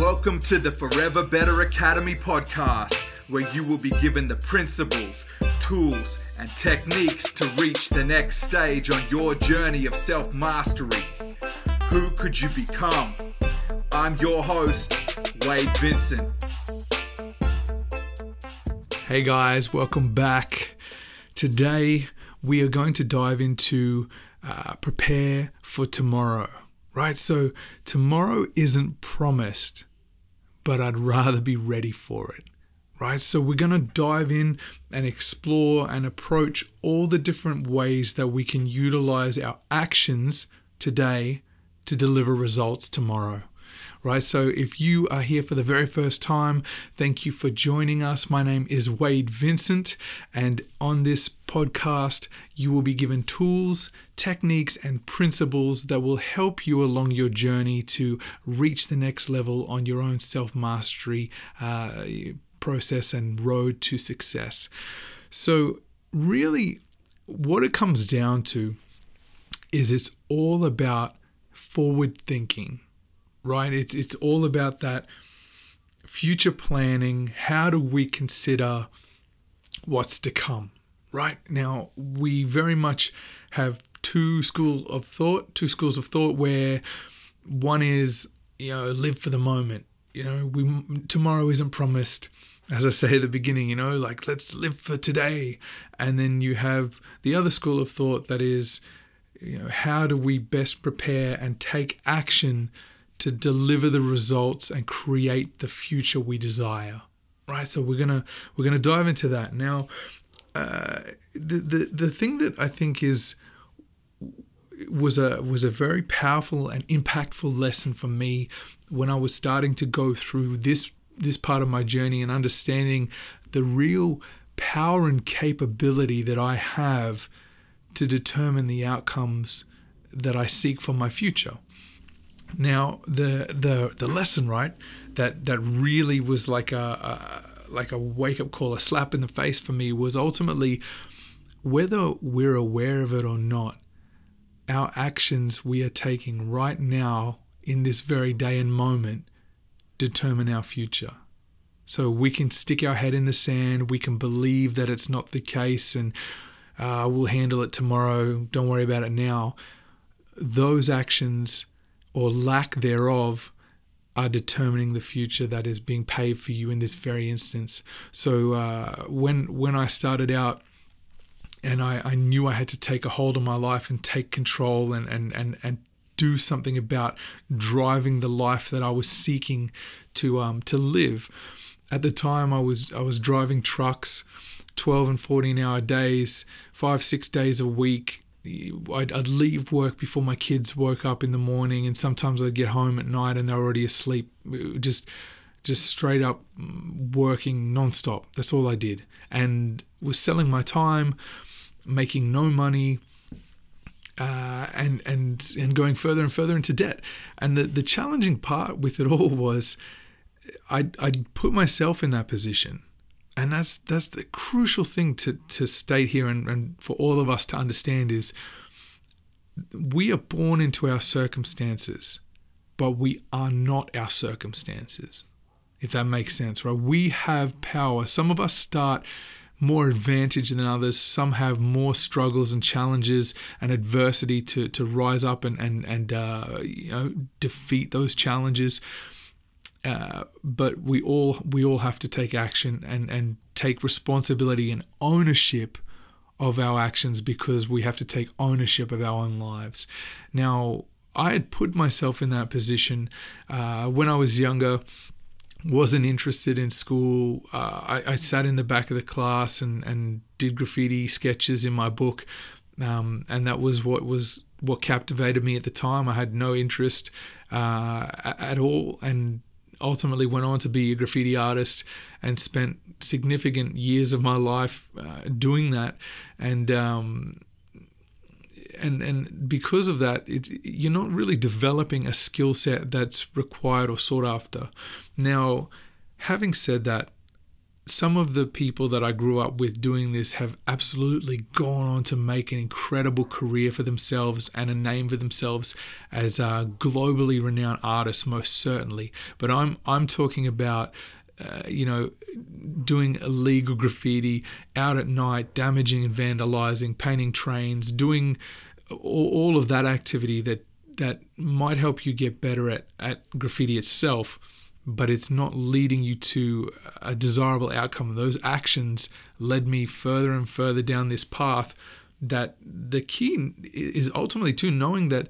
Welcome to the Forever Better Academy podcast, where you will be given the principles, tools, and techniques to reach the next stage on your journey of self mastery. Who could you become? I'm your host, Wade Vincent. Hey guys, welcome back. Today we are going to dive into uh, prepare for tomorrow, right? So, tomorrow isn't promised, but I'd rather be ready for it, right? So, we're going to dive in and explore and approach all the different ways that we can utilize our actions today to deliver results tomorrow right? So if you are here for the very first time, thank you for joining us. My name is Wade Vincent, and on this podcast, you will be given tools, techniques, and principles that will help you along your journey to reach the next level on your own self mastery uh, process and road to success. So, really, what it comes down to is it's all about forward thinking right? It's it's all about that future planning. How do we consider what's to come? Right now, we very much have two schools of thought, two schools of thought where one is you know live for the moment. You know, we tomorrow isn't promised. As I say at the beginning, you know, like let's live for today. And then you have the other school of thought that is, you know, how do we best prepare and take action to deliver the results and create the future we desire right? So we're gonna we're gonna dive into that. Now uh, the, the the thing that i think is was a was a very powerful and impactful lesson for me when i was starting to go through this this part of my journey and understanding the real power and capability that i have to determine the outcomes that i seek for my future now the the the lesson, right, that that really was like a, a like a wake up call, a slap in the face for me was ultimately whether we're aware of it or not, our actions we are taking right now in this very day and moment determine our future. So we can stick our head in the sand, we can believe that it's not the case and uh, we'll handle it tomorrow, don't worry about it now. Those actions or lack thereof are determining the future that is being paved for you in this very instance. So uh, when when I started out and I, I knew I had to take a hold of my life and take control and, and, and, and do something about driving the life that I was seeking to um, to live. At the time I was I was driving trucks 12 and 14 hour days, five, six days a week, I'd, I'd, leave work before my kids woke up in the morning, and sometimes I'd get home at night and they're already asleep. Just, just straight up working nonstop. That's all I did, and was selling my time, making no money, uh, and and and going further and further into debt. And the the challenging part with it all was, I I put myself in that position and that's that's the crucial thing to to state here and, and for all of us to understand is we are born into our circumstances but we are not our circumstances if that makes sense right? We have power. Some of us start more advantage than others. Some have more struggles and challenges and adversity to to rise up and and and uh, you know defeat those challenges uh, but we all we all have to take action and and take responsibility and ownership of our actions because we have to take ownership of our own lives. Now, I had put myself in that position uh, when I was younger. Wasn't interested in school. Uh, I, I, sat in the back of the class and, and did graffiti sketches in my book, um, and that was what was what captivated me at the time. I had no interest uh, at all, and ultimately went on to be a graffiti artist and spent significant years of my life uh, doing that. And um, and and because of that you're not really developing a skill set that's required or sought after. Now having said that some of the people that I grew up with doing this have absolutely gone on to make an incredible career for themselves and a name for themselves as uh, globally renowned artists, most certainly. But I'm I'm talking about. Uh, you know, doing illegal graffiti out at night, damaging and vandalizing, painting trains, doing all, all of that activity that that might help you get better at, at graffiti itself but it's not leading you to a desirable outcome. Those actions led me further and further down this path. That the key is ultimately to knowing that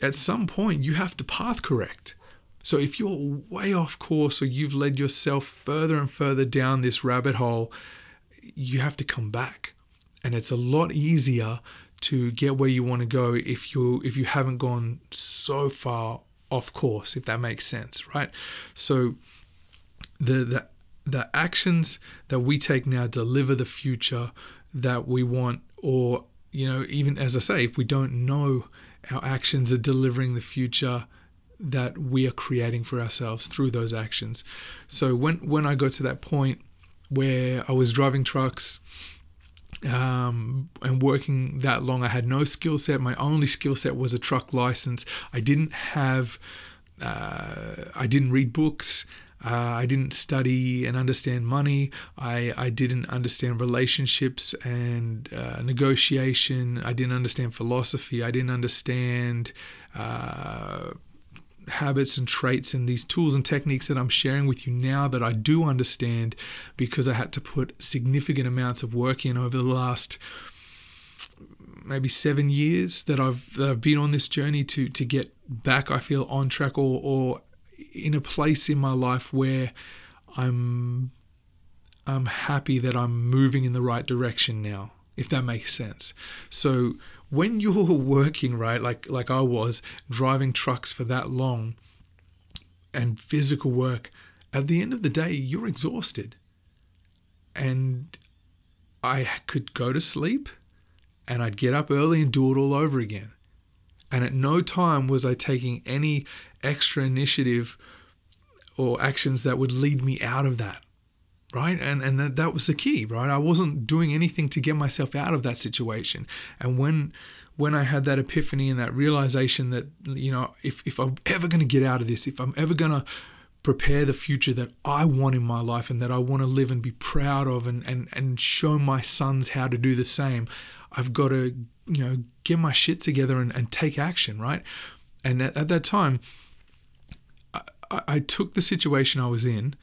at some point you have to path correct. So if you're way off course or you've led yourself further and further down this rabbit hole, you have to come back. And it's a lot easier to get where you want to go if you if you haven't gone so far off course, if that makes sense, right? So the the the actions that we take now deliver the future that we want, or you know, even as I say, if we don't know our actions are delivering the future that we are creating for ourselves through those actions. So when when I got to that point where I was driving trucks um, and working that long. I had no skill set. My only skill set was a truck license. I didn't have, uh, I didn't read books. Uh, I didn't study and understand money. I, I didn't understand relationships and uh, negotiation. I didn't understand philosophy. I didn't understand uh, habits and traits and these tools and techniques that I'm sharing with you now that I do understand because I had to put significant amounts of work in over the last maybe seven years that I've, that I've been on this journey to to get back I feel on track or or in a place in my life where I'm I'm happy that I'm moving in the right direction now if that makes sense. So when you're working right like like I was driving trucks for that long and physical work at the end of the day you're exhausted. And I could go to sleep and I'd get up early and do it all over again. And at no time was I taking any extra initiative or actions that would lead me out of that right? And and that, that was the key right? I wasn't doing anything to get myself out of that situation. And when when i had that epiphany and that realization that you know if, if i'm ever going to get out of this if i'm ever going to prepare the future that i want in my life and that i want to live and be proud of and and and show my sons how to do the same i've got to you know get my shit together and, and take action right? And at, at that time I, I took the situation i was in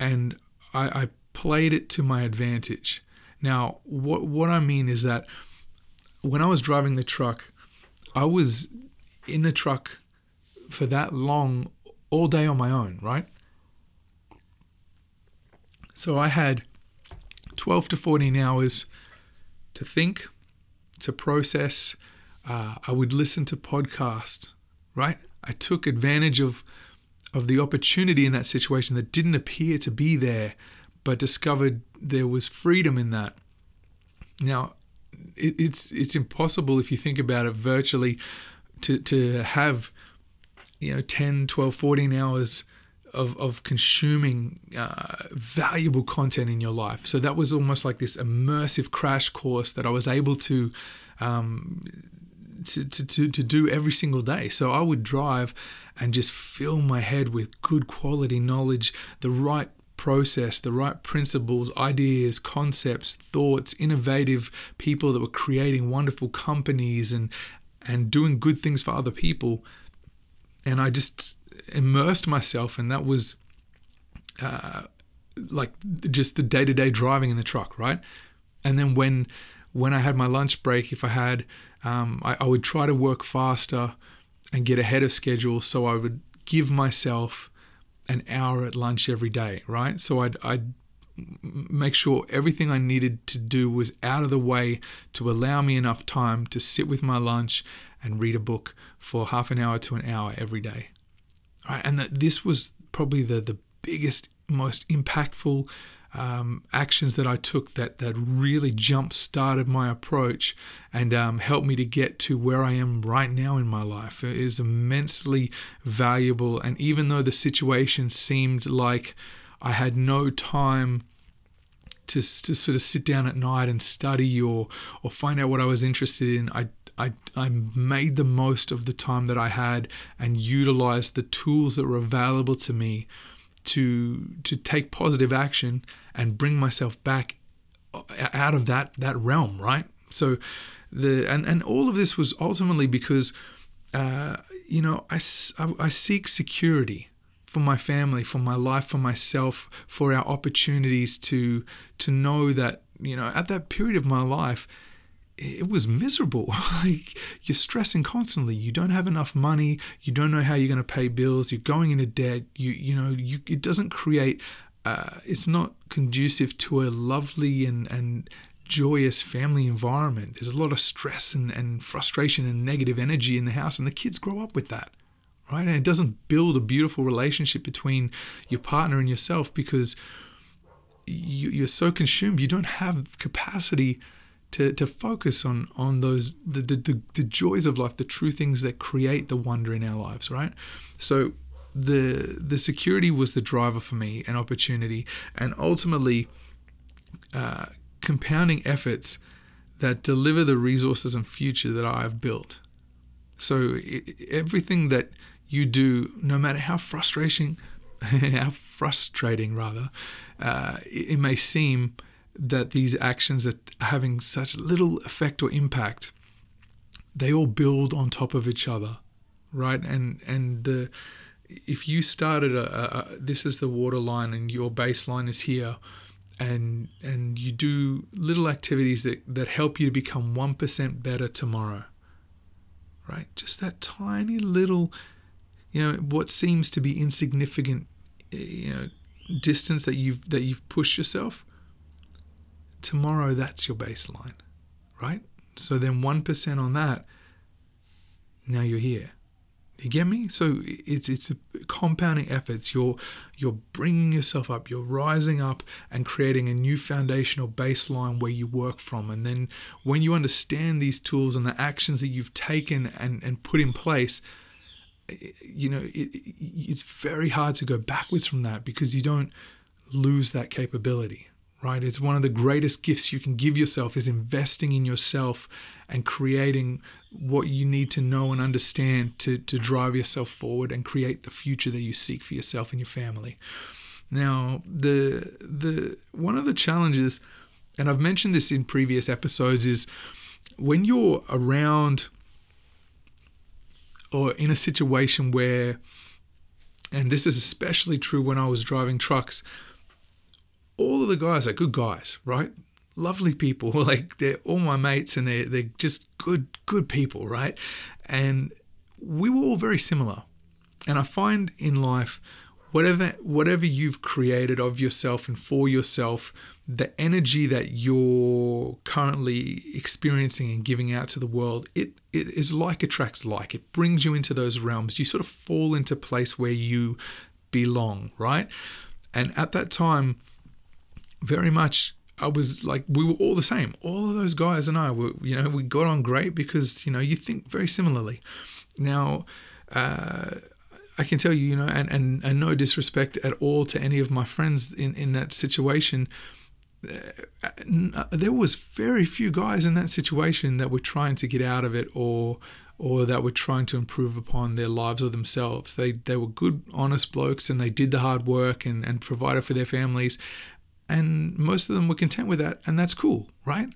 and I, I played it to my advantage. Now, what what I mean is that when I was driving the truck, I was in the truck for that long all day on my own, right? So I had 12 to 14 hours to think, to process. Uh, I would listen to podcasts, right? I took advantage of of the opportunity in that situation that didn't appear to be there, but discovered there was freedom in that. Now, it, it's it's impossible if you think about it virtually to to have you know 10 12 14 hours of, of consuming uh, valuable content in your life so that was almost like this immersive crash course that i was able to um, to, to, to, to do every single day. So I would drive and just fill my head with good quality knowledge, the right process, the right principles, ideas, concepts, thoughts, innovative people that were creating wonderful companies and and doing good things for other people. And I just immersed myself, and that was uh, like just the day to day driving in the truck, right? And then when when I had my lunch break, if I had um, I, I would try to work faster and get ahead of schedule so I would give myself an hour at lunch every day, right? So I'd, I'd make sure everything I needed to do was out of the way to allow me enough time to sit with my lunch and read a book for half an hour to an hour every day. Right, and that this was probably the the biggest, most impactful um, actions that I took that that really jump started my approach and um, helped me to get to where I am right now in my life. It is immensely valuable, and even though the situation seemed like I had no time to, to sort of sit down at night and study or or find out what I was interested in. I I, I made the most of the time that I had and utilized the tools that were available to me to to take positive action and bring myself back out of that that realm, right? So the and and all of this was ultimately because uh, you know I, I, I seek security for my family, for my life, for myself, for our opportunities to to know that you know at that period of my life it was miserable. like you're stressing constantly. You don't have enough money. You don't know how you're going to pay bills. You're going into debt. You you know you it doesn't create. Uh, it's not conducive to a lovely and and joyous family environment. There's a lot of stress and, and frustration and negative energy in the house, and the kids grow up with that right? And it doesn't build a beautiful relationship between your partner and yourself because you, are so consumed, you don't have capacity to, to focus on on those the, the, the joys of life, the true things that create the wonder in our lives, right? So the the security was the driver for me, an opportunity, and ultimately uh, compounding efforts that deliver the resources and future that I have built. So it, everything that you do, no matter how frustrating, how frustrating rather, uh, it, it, may seem that these actions are having such little effect or impact, they all build on top of each other, right? And and the if you started a, a, a this is the water line and your baseline is here, and and you do little activities that that help you to become one percent better tomorrow, right? Just that tiny little you know what seems to be insignificant eh, you know distance that you've that you've pushed yourself tomorrow that's your baseline right? So then 1% on that now you're here. You get me? So it's it's a compounding efforts. You're you're bringing yourself up. You're rising up and creating a new foundational baseline where you work from. And then when you understand these tools and the actions that you've taken and and put in place you know, it, it's very hard to go backwards from that because you don't lose that capability, right? It's one of the greatest gifts you can give yourself is investing in yourself and creating what you need to know and understand to, to drive yourself forward and create the future that you seek for yourself and your family. Now, the the one of the challenges, and I've mentioned this in previous episodes, is when you're around or in a situation where, and this is especially true when I was driving trucks, all of the guys are good guys, right? Lovely people. Like they're all my mates and they're, they're just good, good people, right? And we were all very similar. And I find in life, whatever whatever you've created of yourself and for yourself, the energy that you're currently experiencing and giving out to the world, it, it is like attracts like. It brings you into those realms. You sort of fall into place where you belong, right? And at that time, very much I was like, we were all the same. All of those guys and I were, you know, we got on great because, you know, you think very similarly. Now, uh, I can tell you, you know, and, and, and no disrespect at all to any of my friends in, in that situation, uh, there was very few guys in that situation that were trying to get out of it or or that were trying to improve upon their lives or themselves. They they were good, honest blokes and they did the hard work and, and provided for their families. And most of them were content with that, and that's cool, right?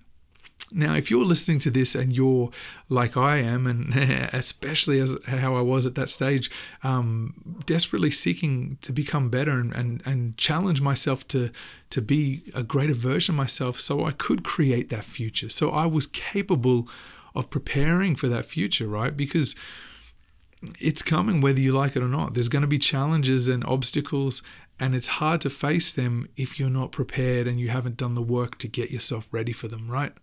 Now, if you're listening to this and you're like I am, and especially as how I was at that stage, um, desperately seeking to become better and, and, and challenge myself to, to be a greater version of myself so I could create that future. So I was capable of preparing for that future, right? Because it's coming whether you like it or not. There's going to be challenges and obstacles, and it's hard to face them if you're not prepared and you haven't done the work to get yourself ready for them, right?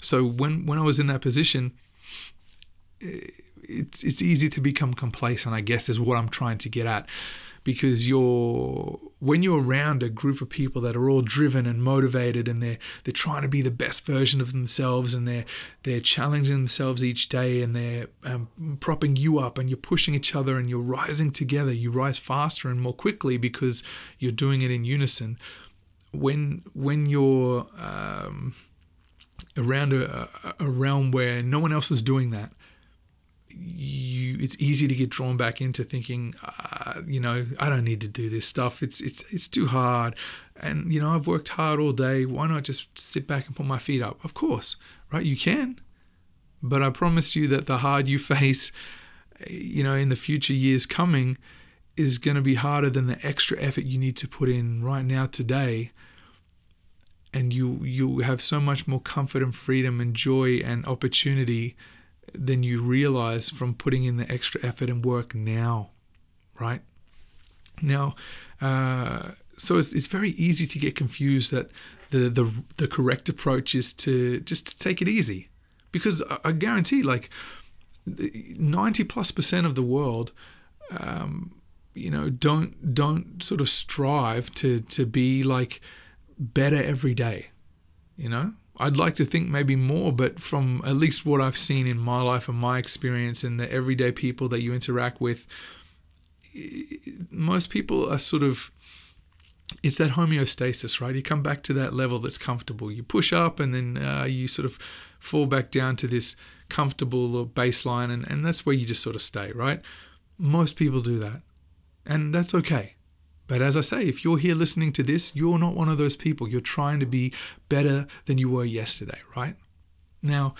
So when when I was in that position, eh, it's it's easy to become complacent. I guess is what I'm trying to get at, because you're when you're around a group of people that are all driven and motivated, and they're they're trying to be the best version of themselves, and they're they're challenging themselves each day, and they're um, propping you up, and you're pushing each other, and you're rising together. You rise faster and more quickly because you're doing it in unison. When when you're um, around a, a realm where no one else is doing that, you it's easy to get drawn back into thinking, uh, you know, I don't need to do this stuff. It's it's it's too hard, and you know, I've worked hard all day. Why not just sit back and put my feet up? Of course, right? You can, but I promise you that the hard you face, you know, in the future years coming, is going to be harder than the extra effort you need to put in right now today and you you have so much more comfort and freedom and joy and opportunity than you realize from putting in the extra effort and work now right now uh, so it's, it's very easy to get confused that the, the the correct approach is to just to take it easy because I, I guarantee like 90 plus percent of the world um, you know don't don't sort of strive to to be like better every day. You know, I'd like to think maybe more, but from at least what I've seen in my life and my experience and the everyday people that you interact with, most people are sort of it's that homeostasis, right? You come back to that level that's comfortable. You push up and then uh, you sort of fall back down to this comfortable baseline, and, and that's where you just sort of stay, right? Most people do that, and that's okay. But as I say, if you're here listening to this, you're not one of those people. You're trying to be better than you were yesterday, right? Now,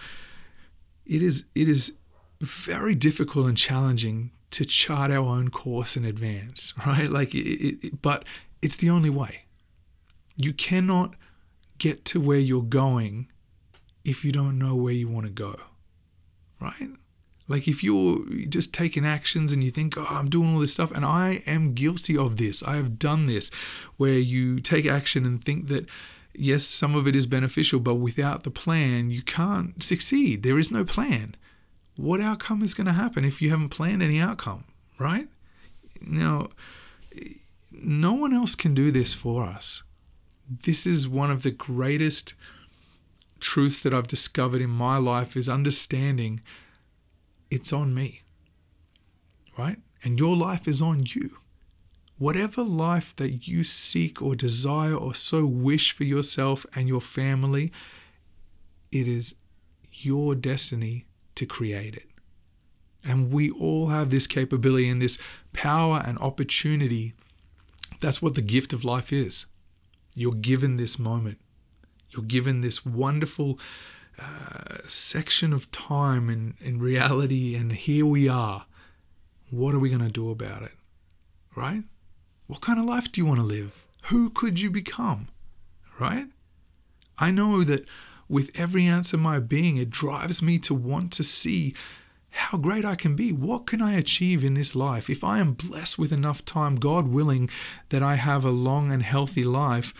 it is it is very difficult and challenging to chart our own course in advance, right? Like, it, it, but it's the only way. You cannot get to where you're going if you don't know where you want to go, right? Like if you're just taking actions and you think, oh, I'm doing all this stuff, and I am guilty of this, I have done this, where you take action and think that, yes, some of it is beneficial, but without the plan, you can't succeed. There is no plan. What outcome is going to happen if you haven't planned any outcome, right? Now, no one else can do this for us. This is one of the greatest truths that I've discovered in my life is understanding it's on me. Right? And your life is on you. Whatever life that you seek or desire or so wish for yourself and your family, it is your destiny to create it. And we all have this capability and this power and opportunity. That's what the gift of life is. You're given this moment. You're given this wonderful uh, section of time in, in reality, and here we are. What are we going to do about it? Right? What kind of life do you want to live? Who could you become? Right? I know that with every ounce of my being, it drives me to want to see how great I can be. What can I achieve in this life? If I am blessed with enough time, God willing, that I have a long and healthy life,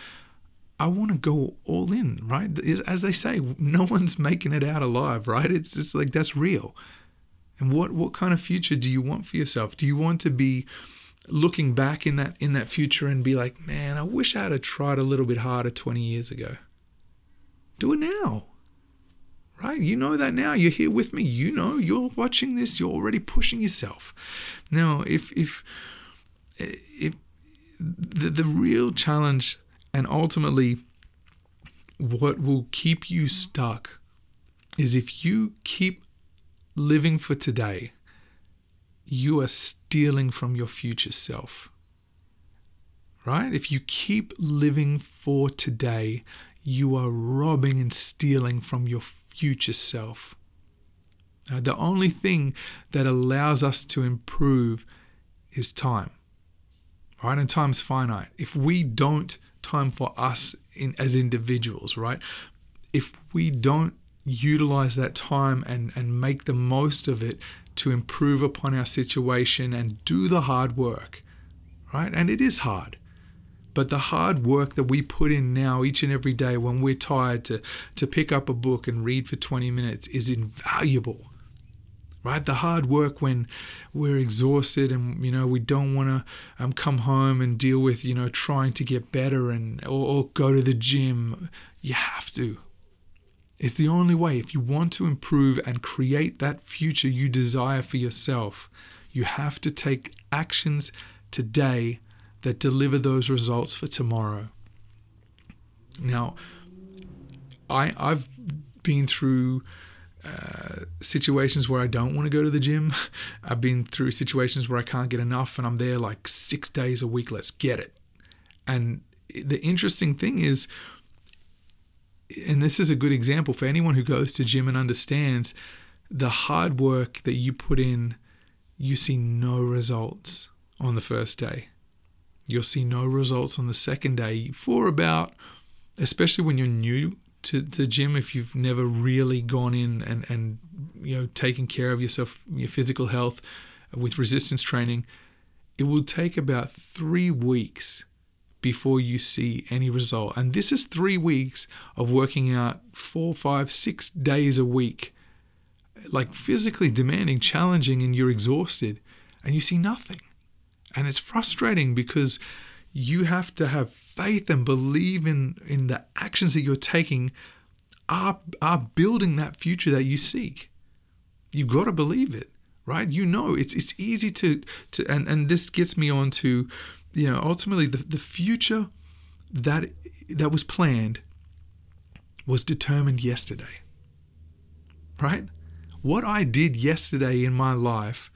I want to go all in, right? As they say, no one's making it out alive, right? It's just like that's real. And what what kind of future do you want for yourself? Do you want to be looking back in that in that future and be like, man, I wish I'd have tried a little bit harder 20 years ago. Do it now. Right? You know that now. You're here with me. You know you're watching this. You're already pushing yourself. Now, if if eh, if the, the real challenge and ultimately, what will keep you stuck is if you keep living for today, you are stealing from your future self. Right? If you keep living for today, you are robbing and stealing from your future self. Now, the only thing that allows us to improve is time. Right? And time's finite. If we don't time for us in, as individuals, right? If we don't utilize that time and, and make the most of it to improve upon our situation and do the hard work, right? And it is hard. But the hard work that we put in now each and every day when we're tired to, to pick up a book and read for 20 minutes is invaluable. Right? The hard work when we're exhausted and you know we don't want to um, come home and deal with you know trying to get better and or, or go to the gym. You have to. It's the only way. If you want to improve and create that future you desire for yourself, you have to take actions today that deliver those results for tomorrow. Now, I I've been through uh, situations where I don't want to go to the gym. I've been through situations where I can't get enough and I'm there like six days a week. Let's get it. And the interesting thing is, and this is a good example for anyone who goes to gym and understands the hard work that you put in, you see no results on the first day. You'll see no results on the second day for about, especially when you're new to the gym if you've never really gone in and, and you know taken care of yourself your physical health with resistance training. It will take about three weeks before you see any result. And this is three weeks of working out four five six days a week like physically demanding challenging and you're exhausted and you see nothing. And it's frustrating because you have to have faith and believe in in the actions that you're taking are are building that future that you seek. You've got to believe it, right? You know, it's it's easy to to and and this gets me on to, you know, ultimately the the future that that was planned was determined yesterday. Right? What I did yesterday in my life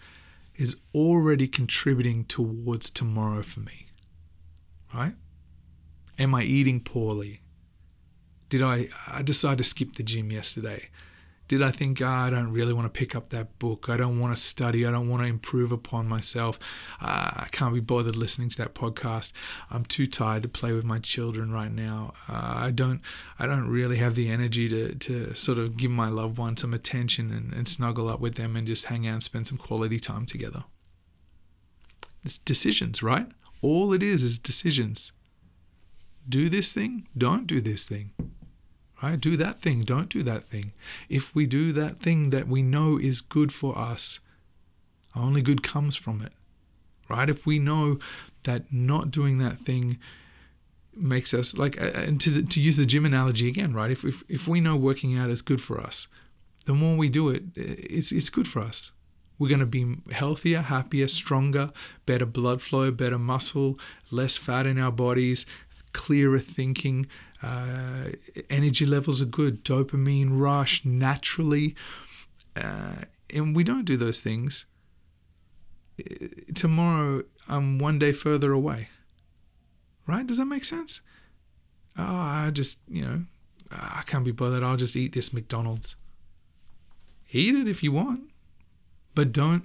is already contributing towards tomorrow for me. Right? Am I eating poorly? Did I, I decide to skip the gym yesterday? Did I think, oh, I don't really want to pick up that book? I don't want to study. I don't want to improve upon myself. Uh, I can't be bothered listening to that podcast. I'm too tired to play with my children right now. Uh, I don't. I don't really have the energy to to sort of give my loved one some attention and, and snuggle up with them and just hang out and spend some quality time together. It's decisions, right? All it is is decisions do this thing, don't do this thing. Right? Do that thing, don't do that thing. If we do that thing that we know is good for us, only good comes from it. Right? If we know that not doing that thing makes us like and to to use the gym analogy again, right? If if if we know working out is good for us, the more we do it, it's it's good for us. We're going to be healthier, happier, stronger, better blood flow, better muscle, less fat in our bodies, clearer thinking. Uh, energy levels are good, dopamine rush naturally. Uh, and we don't do those things. Tomorrow, I'm one day further away. Right? Does that make sense? Oh, I just, you know, I can't be bothered. I'll just eat this McDonald's. Eat it if you want, but don't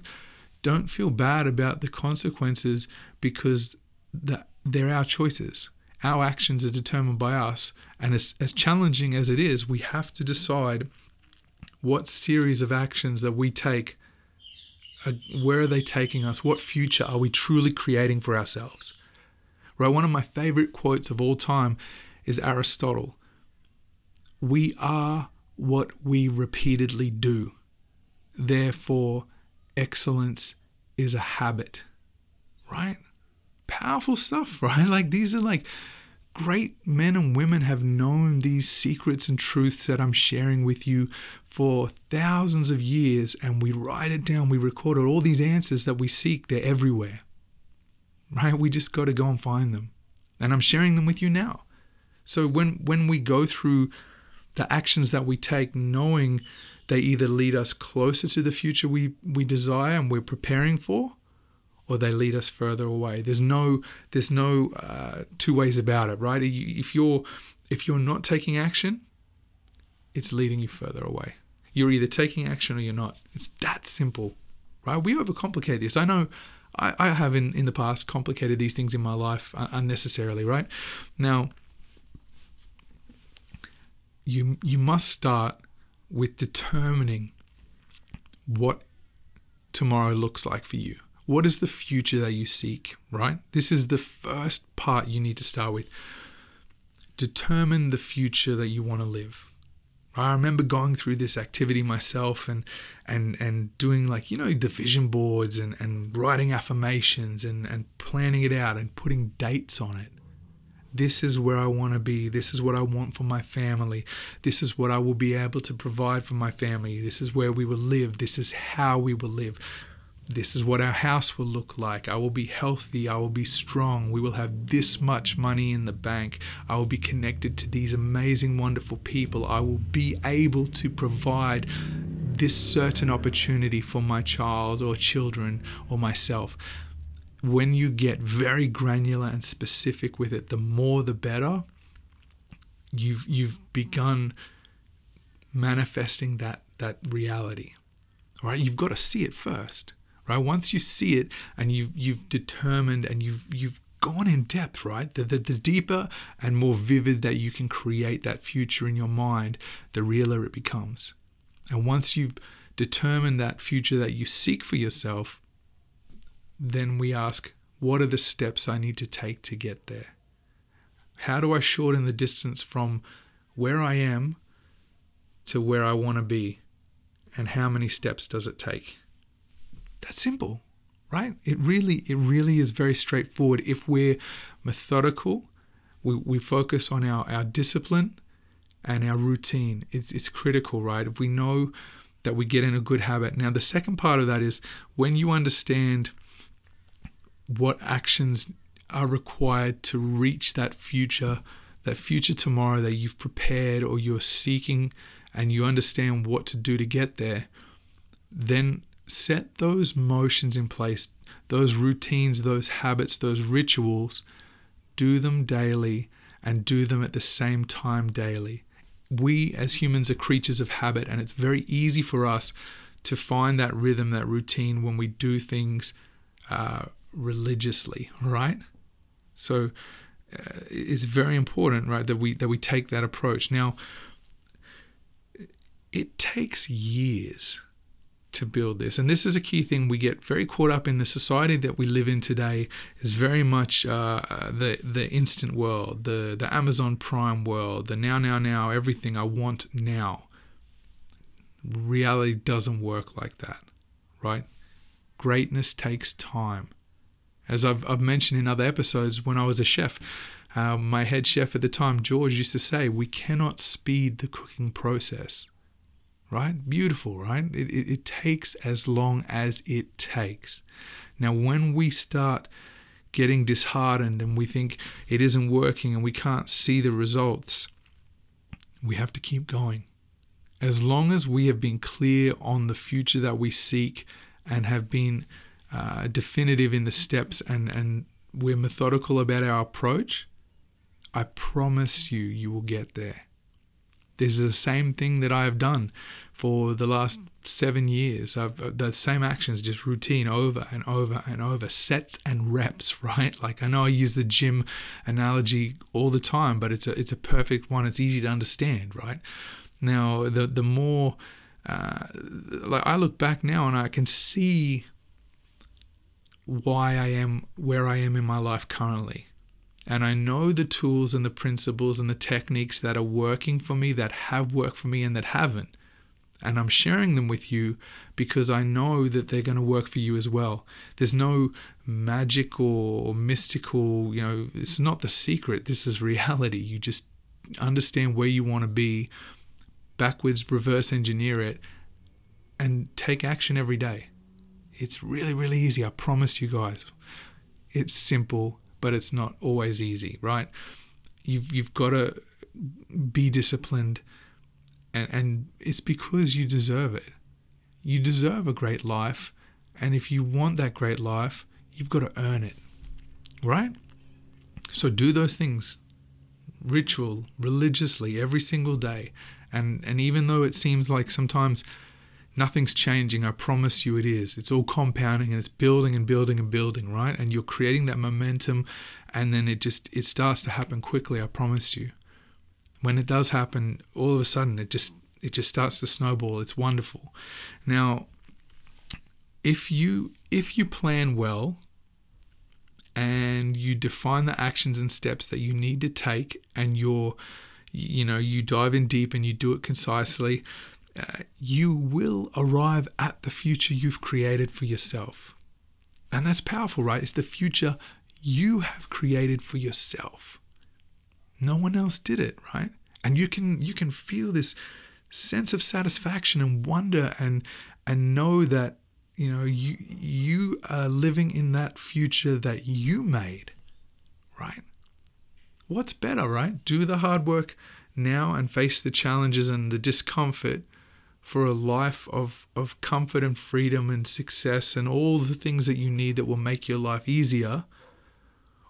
don't feel bad about the consequences because that they're our choices our actions are determined by us. And as, as challenging as it is, we have to decide what series of actions that we take, uh, where are they taking us? What future are we truly creating for ourselves? Right, one of my favorite quotes of all time is Aristotle. We are what we repeatedly do. Therefore, excellence is a habit. Right? powerful stuff, right? Like these are like great men and women have known these secrets and truths that I'm sharing with you for thousands of years, and we write it down, we record it. All these answers that we seek, they're everywhere, right? We just got to go and find them. And I'm sharing them with you now. So when when we go through the actions that we take, knowing they either lead us closer to the future we, we desire and we're preparing for, or they lead us further away. There's no there's no uh, two ways about it, right? If you're if you're not taking action, it's leading you further away. You're either taking action or you're not. It's that simple, right? We overcomplicate this. I know I, I have in, in the past complicated these things in my life unnecessarily, right? Now, you you must start with determining what tomorrow looks like for you. What is the future that you seek, right? This is the first part you need to start with. Determine the future that you want to live, I remember going through this activity myself and and and doing like you know the vision boards and and writing affirmations and and planning it out and putting dates on it. This is where I want to be. This is what I want for my family. This is what I will be able to provide for my family. This is where we will live. This is how we will live. This is what our house will look like. I will be healthy. I will be strong. We will have this much money in the bank. I will be connected to these amazing, wonderful people. I will be able to provide this certain opportunity for my child or children or myself. When you get very granular and specific with it, the more the better. You've you've begun manifesting that that reality. Right? You've got to see it first right? Once you see it and you you've determined and you've you've gone in depth, right? The, the, the deeper and more vivid that you can create that future in your mind, the realer it becomes. And once you've determined that future that you seek for yourself, then we ask, what are the steps I need to take to get there? How do I shorten the distance from where I am to where I want to be? And how many steps does it take? That's simple, right? It really, it really is very straightforward. If we're methodical, we, we focus on our, our discipline and our routine. It's, it's critical, right? If we know that we get in a good habit. Now, the second part of that is when you understand what actions are required to reach that future, that future tomorrow that you've prepared or you're seeking, and you understand what to do to get there, then set those motions in place, those routines, those habits, those rituals, do them daily and do them at the same time daily. We as humans are creatures of habit, and it's very easy for us to find that rhythm, that routine when we do things uh, religiously, right? So uh, it's very important, right, that we that we take that approach. Now, it takes years to build this. And this is a key thing we get very caught up in the society that we live in today is very much uh, the the instant world, the the Amazon Prime world, the now now now everything I want now. Reality doesn't work like that, right? Greatness takes time. As I've, I've mentioned in other episodes, when I was a chef, uh, my head chef at the time, George, used to say, We cannot speed the cooking process right? Beautiful, right? It, it, it, takes as long as it takes. Now, when we start getting disheartened and we think it isn't working and we can't see the results, we have to keep going. As long as we have been clear on the future that we seek and have been uh, definitive in the steps and, and we're methodical about our approach, I promise you, you will get there. This is the same thing that I have done for the last seven years. I've, uh, the same actions, just routine over and over and over, sets and reps, right? Like I know I use the gym analogy all the time, but it's a it's a perfect one. It's easy to understand, right? Now the the more uh, like I look back now and I can see why I am where I am in my life currently. And I know the tools and the principles and the techniques that are working for me, that have worked for me, and that haven't. And I'm sharing them with you because I know that they're going to work for you as well. There's no magic or mystical, you know, it's not the secret. This is reality. You just understand where you want to be, backwards reverse engineer it, and take action every day. It's really, really easy. I promise you guys. It's simple but it's not always easy, right? You've you've got to be disciplined, and and it's because you deserve it. You deserve a great life, and if you want that great life, you've got to earn it, right? So do those things, ritual, religiously, every single day, and and even though it seems like sometimes Nothing's changing. I promise you it is. It's all compounding and it's building and building and building, right? And you're creating that momentum and then it just it starts to happen quickly, I promise you. When it does happen, all of a sudden it just it just starts to snowball. It's wonderful. Now, if you if you plan well and you define the actions and steps that you need to take and you're you know, you dive in deep and you do it concisely, uh, you will arrive at the future you've created for yourself. And that's powerful, right? It's the future you have created for yourself. No one else did it, right? And you can you can feel this sense of satisfaction and wonder and and know that you know you you are living in that future that you made right what's better right do the hard work now and face the challenges and the discomfort for a life of of comfort and freedom and success and all the things that you need that will make your life easier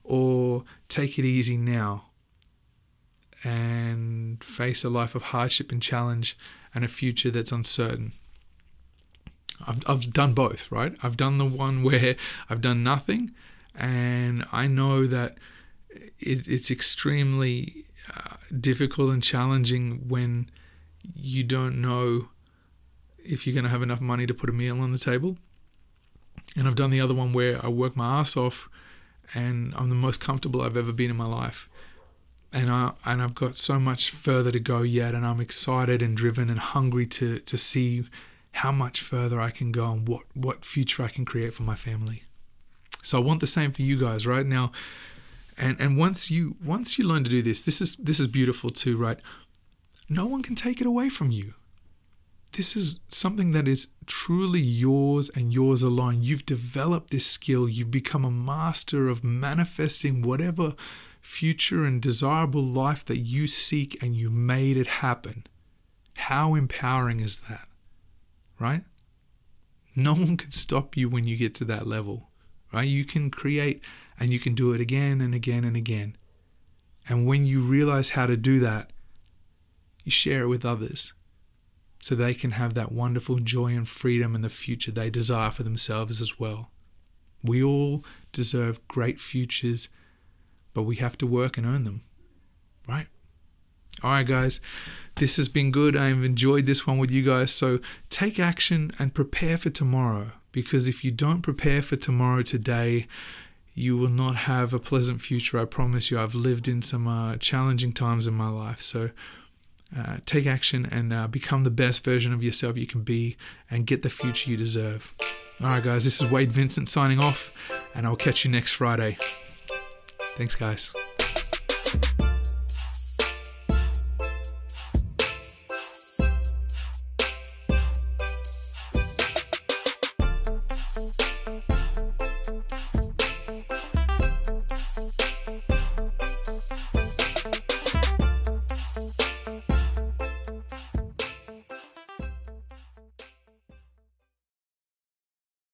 or take it easy now and face a life of hardship and challenge and a future that's uncertain. I've, I've done both, right? I've done the one where I've done nothing, and I know that it, it's extremely uh, difficult and challenging when you don't know if you're going to have enough money to put a meal on the table. And I've done the other one where I work my ass off and I'm the most comfortable I've ever been in my life and I and I've got so much further to go yet, and I'm excited and driven and hungry to to see how much further I can go and what what future I can create for my family. So I want the same for you guys right now. And and once you once you learn to do this, this is this is beautiful too, right? No one can take it away from you. This is something that is truly yours and yours alone. You've developed this skill. You've become a master of manifesting whatever future and desirable life that you seek and you made it happen. How empowering is that? Right? No one can stop you when you get to that level. Right? You can create and you can do it again and again and again. And when you realize how to do that, you share it with others so they can have that wonderful joy and freedom and the future they desire for themselves as well. We all deserve great futures but we have to work and earn them, right? All right, guys, this has been good. I've enjoyed this one with you guys. So take action and prepare for tomorrow because if you don't prepare for tomorrow today, you will not have a pleasant future. I promise you. I've lived in some uh, challenging times in my life. So uh, take action and uh, become the best version of yourself you can be and get the future you deserve. All right, guys, this is Wade Vincent signing off, and I'll catch you next Friday. Thanks, guys.